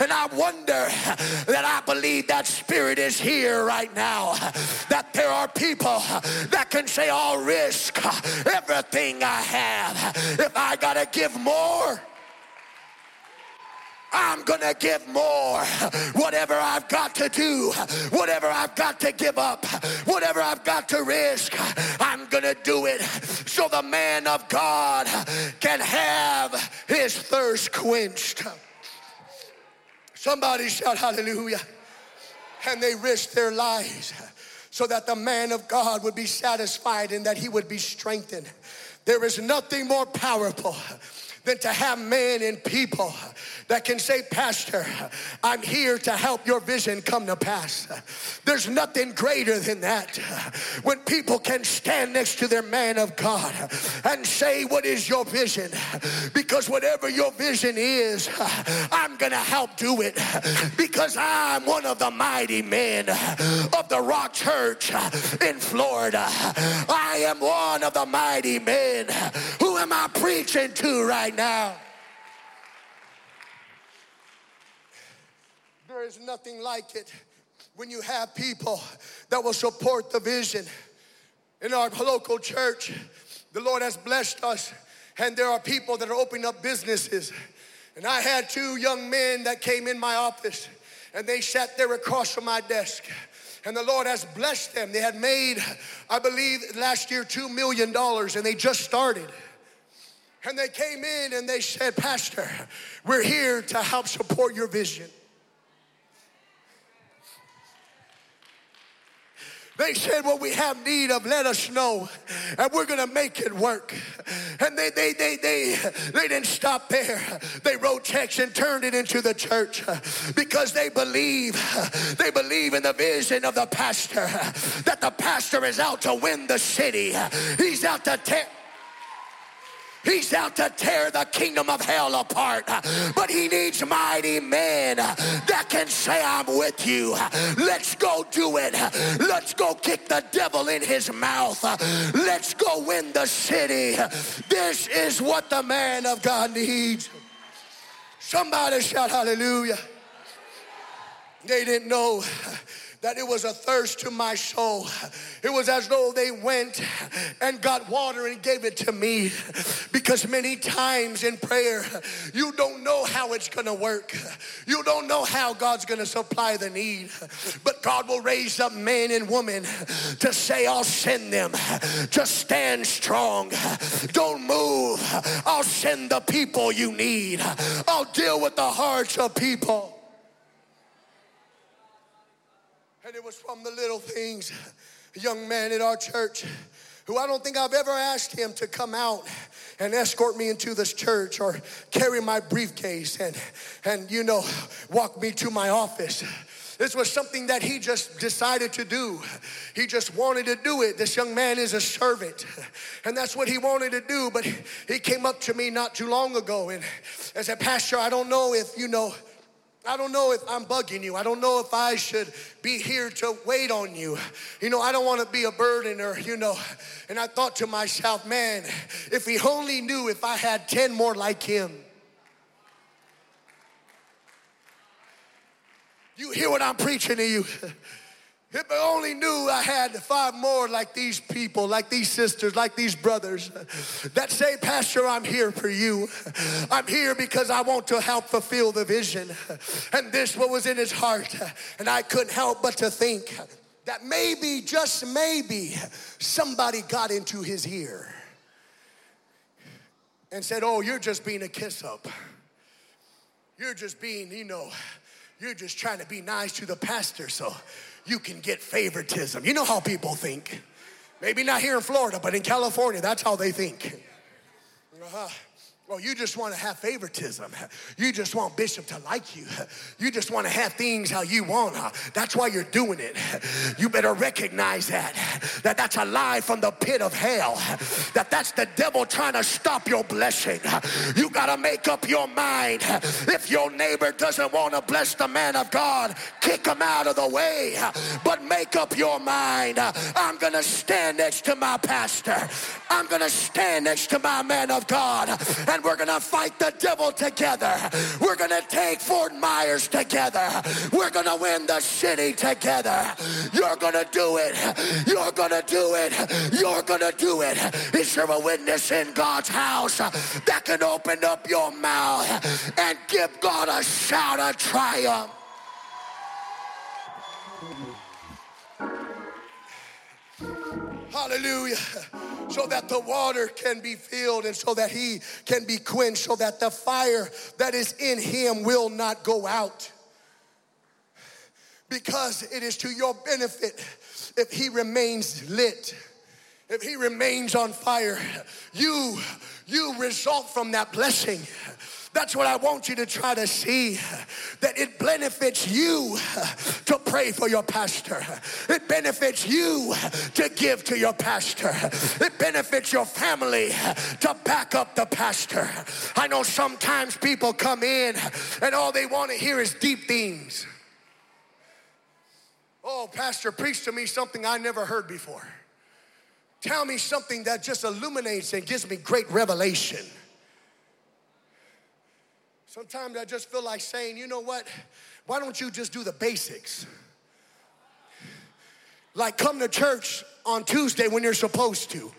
And I wonder (laughs) that I believe that spirit is here right now. (laughs) That there are people (laughs) that can say, I'll risk everything I have if I gotta give more. I'm gonna give more. Whatever I've got to do, whatever I've got to give up, whatever I've got to risk, I'm gonna do it so the man of God can have his thirst quenched. Somebody shout hallelujah. And they risked their lives so that the man of God would be satisfied and that he would be strengthened. There is nothing more powerful than to have men and people that can say, Pastor, I'm here to help your vision come to pass. There's nothing greater than that. When people can stand next to their man of God and say, What is your vision? Because whatever your vision is, I'm going to help do it because I'm one of the mighty men of the Rock Church in Florida. I am one of the mighty men. Who am I preaching to right now? There is nothing like it when you have people that will support the vision. In our local church, the Lord has blessed us, and there are people that are opening up businesses. And I had two young men that came in my office, and they sat there across from my desk. And the Lord has blessed them. They had made, I believe, last year $2 million, and they just started. And they came in and they said, Pastor, we're here to help support your vision. They said, What we have need of, let us know, and we're gonna make it work. And they they they they they didn't stop there. They wrote checks and turned it into the church because they believe, they believe in the vision of the pastor, that the pastor is out to win the city. He's out to tear He's out to tear the kingdom of hell apart. But he needs mighty men that can say, I'm with you. Let's go do it. Let's go kick the devil in his mouth. Let's go win the city. This is what the man of God needs. Somebody shout hallelujah. They didn't know that it was a thirst to my soul. It was as though they went and got water and gave it to me. Because many times in prayer, you don't know how it's gonna work. You don't know how God's gonna supply the need. But God will raise up men and women to say, I'll send them. Just stand strong. Don't move. I'll send the people you need. I'll deal with the hearts of people. And it was from the little things. A young man at our church who I don't think I've ever asked him to come out and escort me into this church or carry my briefcase and, and you know, walk me to my office. This was something that he just decided to do. He just wanted to do it. This young man is a servant, and that's what he wanted to do. But he came up to me not too long ago and said, Pastor, I don't know if you know I don't know if I'm bugging you. I don't know if I should be here to wait on you. You know, I don't want to be a burden or, you know. And I thought to myself, man, if he only knew if I had 10 more like him. You hear what I'm preaching to you? (laughs) If I only knew I had five more like these people, like these sisters, like these brothers that say, Pastor, I'm here for you. I'm here because I want to help fulfill the vision. And this what was in his heart. And I couldn't help but to think that maybe, just maybe, somebody got into his ear and said, Oh, you're just being a kiss up. You're just being, you know, you're just trying to be nice to the pastor. So you can get favoritism. You know how people think. Maybe not here in Florida, but in California, that's how they think. Uh-huh. Well, you just want to have favoritism. You just want Bishop to like you. You just want to have things how you want. That's why you're doing it. You better recognize that. That that's a lie from the pit of hell. That that's the devil trying to stop your blessing. You got to make up your mind. If your neighbor doesn't want to bless the man of God, kick him out of the way. But make up your mind. I'm going to stand next to my pastor. I'm going to stand next to my man of God. And and we're gonna fight the devil together. We're gonna take Fort Myers together. We're gonna win the city together. You're gonna do it. You're gonna do it. You're gonna do it. Is there a witness in God's house that can open up your mouth and give God a shout of triumph? Hallelujah. So that the water can be filled and so that he can be quenched, so that the fire that is in him will not go out. Because it is to your benefit if he remains lit, if he remains on fire. You, you result from that blessing. That's what I want you to try to see that it benefits you to pray for your pastor. It benefits you to give to your pastor. It benefits your family to back up the pastor. I know sometimes people come in and all they want to hear is deep things. Oh, pastor, preach to me something I never heard before. Tell me something that just illuminates and gives me great revelation. Sometimes I just feel like saying, you know what? Why don't you just do the basics? Like come to church on Tuesday when you're supposed to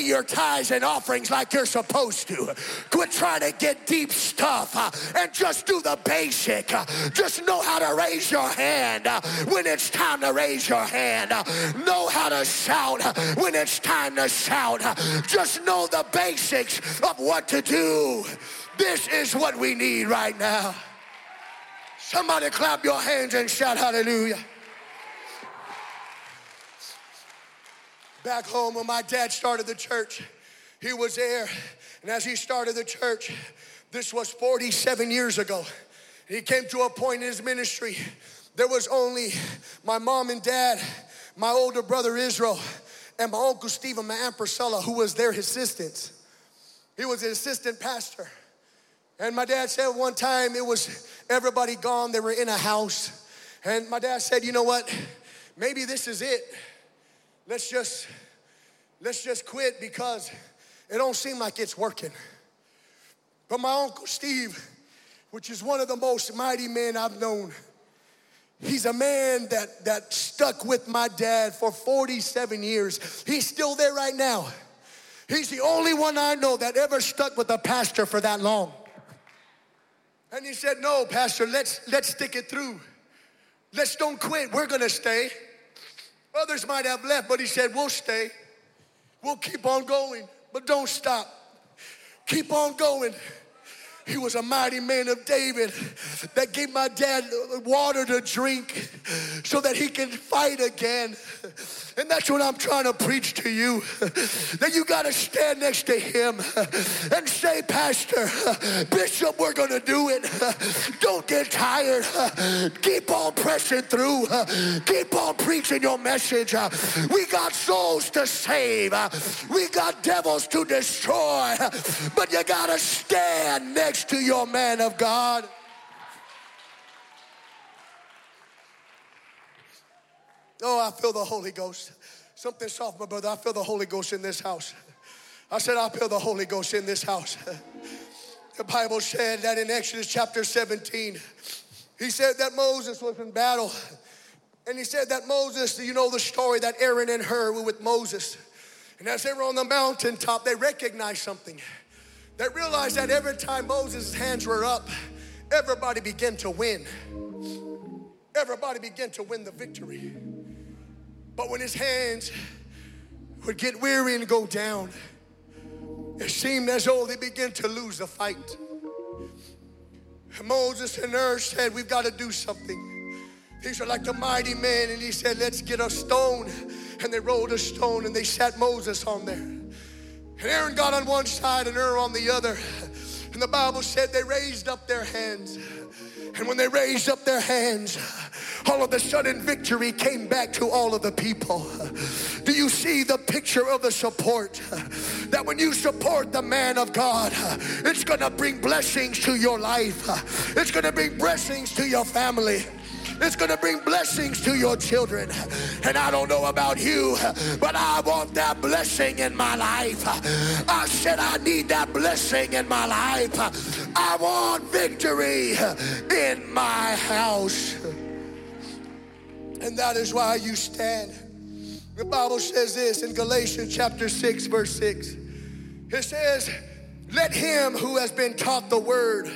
pay your tithes and offerings like you're supposed to. Quit trying to get deep stuff uh, and just do the basic. Uh, just know how to raise your hand uh, when it's time to raise your hand. Uh, know how to shout uh, when it's time to shout. Uh, just know the basics of what to do. This is what we need right now. Somebody clap your hands and shout hallelujah. Back home when my dad started the church. He was there, and as he started the church, this was 47 years ago. He came to a point in his ministry, there was only my mom and dad, my older brother Israel, and my uncle Steve and my aunt Priscilla, who was their assistants. He was an assistant pastor. And my dad said one time it was everybody gone, they were in a house. And my dad said, you know what? Maybe this is it. Let's just let's just quit because it don't seem like it's working. But my uncle Steve, which is one of the most mighty men I've known, He's a man that, that stuck with my dad for 47 years. He's still there right now. He's the only one I know that ever stuck with a pastor for that long. And he said, No, Pastor, let's let's stick it through. Let's don't quit. We're gonna stay. Others might have left, but he said, We'll stay. We'll keep on going, but don't stop. Keep on going. He was a mighty man of David that gave my dad water to drink so that he can fight again. And that's what I'm trying to preach to you. (laughs) That you got to stand next to him (laughs) and say, Pastor, (laughs) Bishop, we're going to do it. Don't get tired. Keep on pressing through. Keep on preaching your message. We got souls to save. We got devils to destroy. But you got to stand next to your man of God. Oh, I feel the Holy Ghost. Something soft, my brother. I feel the Holy Ghost in this house. I said, I feel the Holy Ghost in this house. The Bible said that in Exodus chapter 17, he said that Moses was in battle. And he said that Moses, you know the story that Aaron and Hur were with Moses. And as they were on the mountaintop, they recognized something. They realized that every time Moses' hands were up, everybody began to win. Everybody began to win the victory. But when his hands would get weary and go down, it seemed as though they began to lose the fight. Moses and Hur said, We've got to do something. These are like the mighty men. And he said, Let's get a stone. And they rolled a stone and they sat Moses on there. And Aaron got on one side and Hur on the other. And the Bible said they raised up their hands. And when they raised up their hands, all of a sudden victory came back to all of the people. Do you see the picture of the support? That when you support the man of God, it's gonna bring blessings to your life, it's gonna bring blessings to your family. It's going to bring blessings to your children. And I don't know about you, but I want that blessing in my life. I said I need that blessing in my life. I want victory in my house. And that is why you stand. The Bible says this in Galatians chapter 6, verse 6. It says, Let him who has been taught the word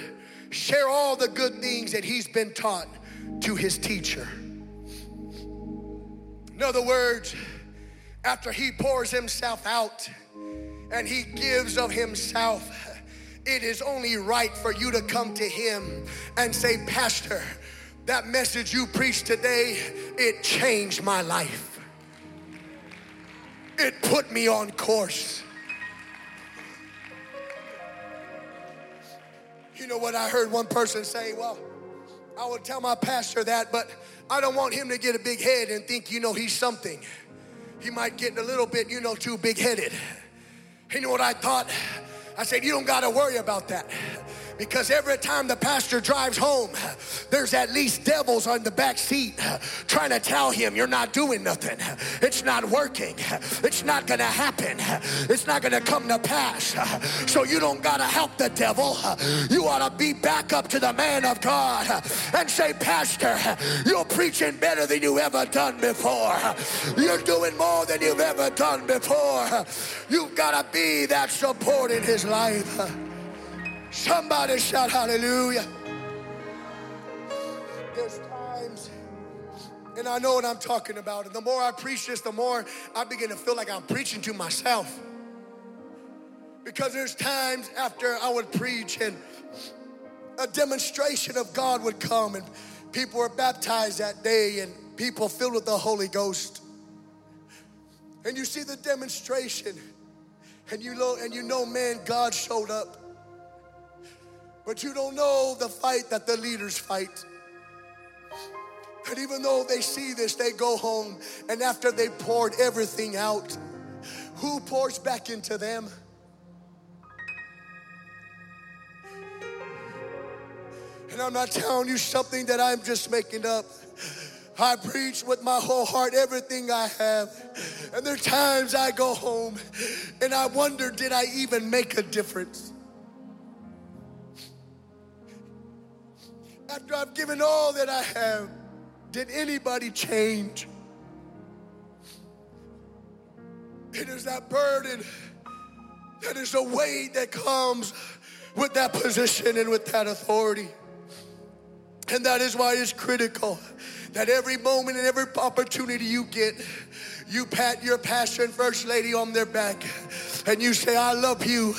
share all the good things that he's been taught to his teacher. In other words, after he pours himself out and he gives of himself, it is only right for you to come to him and say, Pastor, that message you preached today, it changed my life. It put me on course. You know what I heard one person say? Well, I would tell my pastor that, but I don't want him to get a big head and think, you know, he's something. He might get a little bit, you know, too big headed. You know what I thought? I said, you don't got to worry about that because every time the pastor drives home, there's at least devils on the back seat trying to tell him you're not doing nothing. It's not working. It's not going to happen. It's not going to come to pass. So you don't got to help the devil. You ought to be back up to the man of God and say, Pastor, you're preaching better than you ever done before. You're doing more than you've ever done before. You've got to be that support in his life. Somebody shout hallelujah. There's times, and I know what I'm talking about. And the more I preach this, the more I begin to feel like I'm preaching to myself. Because there's times after I would preach and a demonstration of God would come and people were baptized that day and people filled with the Holy Ghost. And you see the demonstration and you know and you know man God showed up. But you don't know the fight that the leaders fight. And even though they see this, they go home and after they poured everything out, who pours back into them? And I'm not telling you something that I'm just making up. I preach with my whole heart everything I have. And there are times I go home and I wonder, did I even make a difference? After I've given all that I have, did anybody change? It is that burden, that is a weight that comes with that position and with that authority. And that is why it's critical that every moment and every opportunity you get, you pat your passion first lady on their back and you say, I love you.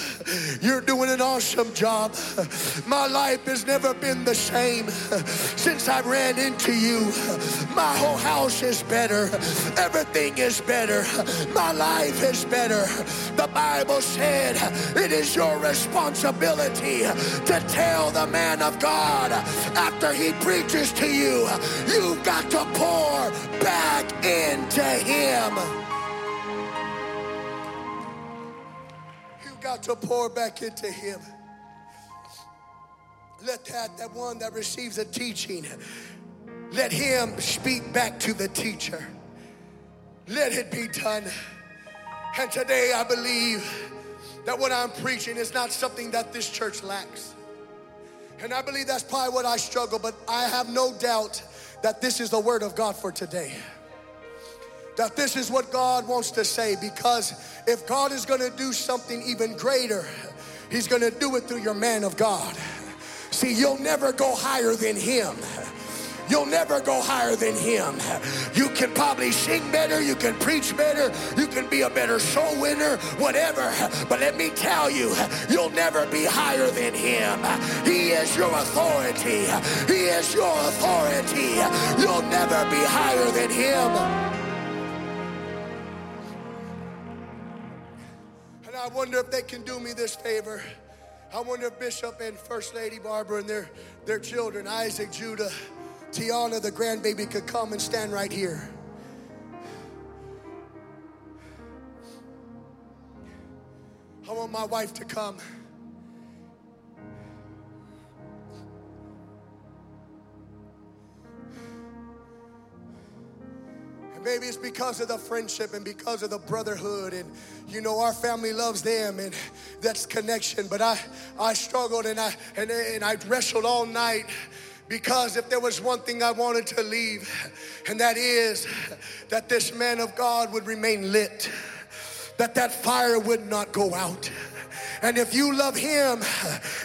You're doing an awesome job. My life has never been the same since I ran into you. My whole house is better. Everything is better. My life is better. The Bible said it is your responsibility to tell the man of God after he preaches to you, you've got to pour back into him. You've got to pour back into him. Let that, that one that receives a teaching, let him speak back to the teacher. Let it be done. And today I believe that what I'm preaching is not something that this church lacks. And I believe that's probably what I struggle, but I have no doubt that this is the word of God for today. That this is what God wants to say because if God is going to do something even greater, He's going to do it through your man of God. See, you'll never go higher than Him. You'll never go higher than him. You can probably sing better, you can preach better, you can be a better soul winner, whatever. But let me tell you, you'll never be higher than him. He is your authority. He is your authority. You'll never be higher than him. I wonder if they can do me this favor. I wonder if Bishop and First Lady Barbara and their, their children, Isaac, Judah, Tiana, the grandbaby, could come and stand right here. I want my wife to come. And maybe it's because of the friendship and because of the brotherhood and you know our family loves them and that's connection but i i struggled and i and, and i wrestled all night because if there was one thing I wanted to leave, and that is that this man of God would remain lit, that that fire would not go out. And if you love him,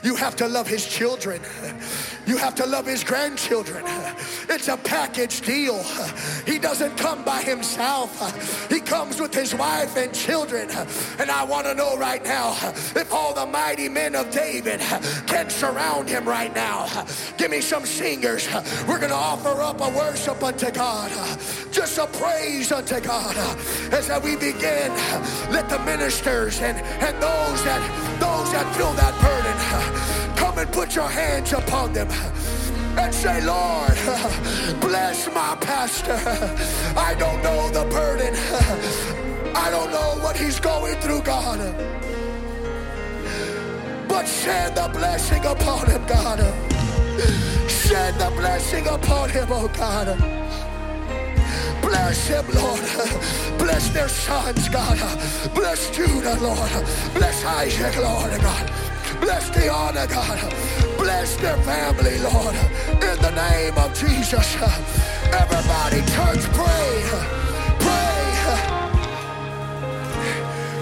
you have to love his children. You have to love his grandchildren. It's a package deal. He doesn't come by himself. He comes with his wife and children. And I want to know right now if all the mighty men of David can surround him right now. Give me some singers. We're going to offer up a worship unto God. Just a praise unto God. As we begin, let the ministers and, and those that those that feel that burden, come and put your hands upon them and say, Lord, bless my pastor. I don't know the burden. I don't know what he's going through, God. But send the blessing upon him, God. Send the blessing upon him, oh God. Bless him, Lord. Bless their sons, God. Bless Judah, Lord. Bless Isaac, Lord, God. Bless Tiana, God. Bless their family, Lord. In the name of Jesus. Everybody, church, pray. Pray.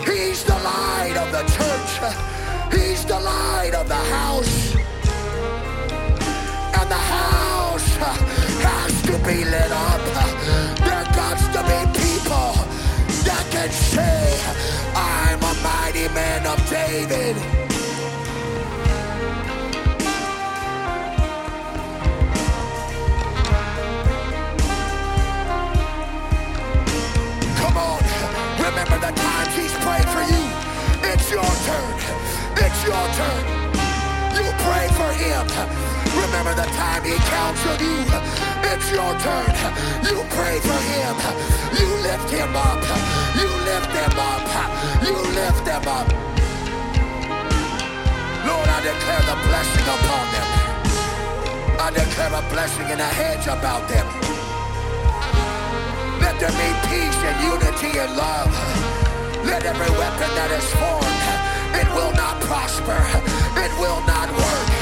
He's the light of the church. He's the light of the house. And the house has to be lit up man of David. Come on, remember the times he's prayed for you. It's your turn. It's your turn. You pray for him. Remember the time he counseled you It's your turn. You pray for him. You lift him up. You lift him up. You lift him up. Lord, I declare the blessing upon them. I declare a blessing and a hedge about them. Let there be peace and unity and love. Let every weapon that is formed, it will not prosper. It will not work.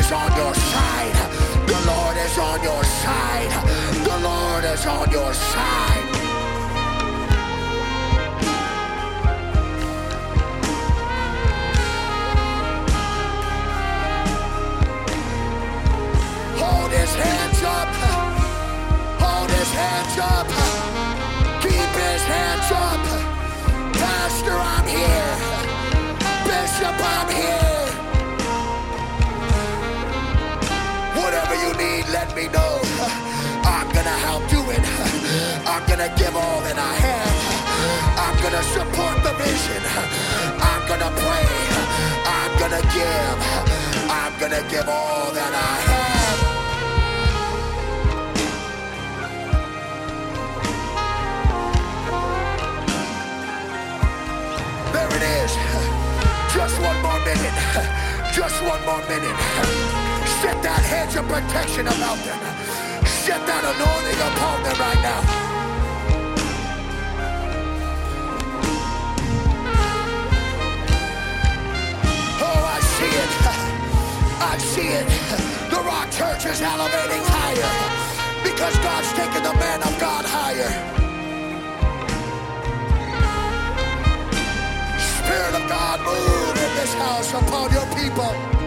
Is on your side. The Lord is on your side. The Lord is on your side. Hold his hands up. Hold his hands up. Keep his hands up. Me know. I'm gonna help do it. I'm gonna give all that I have. I'm gonna support the vision. I'm gonna pray. I'm gonna give. I'm gonna give all that I have. There it is. Just one more minute. Just one more minute. Set that hedge of protection about them. Set that anointing upon them right now. Oh, I see it. I see it. The Rock Church is elevating higher because God's taking the man of God higher. Spirit of God, move in this house upon your people.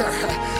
The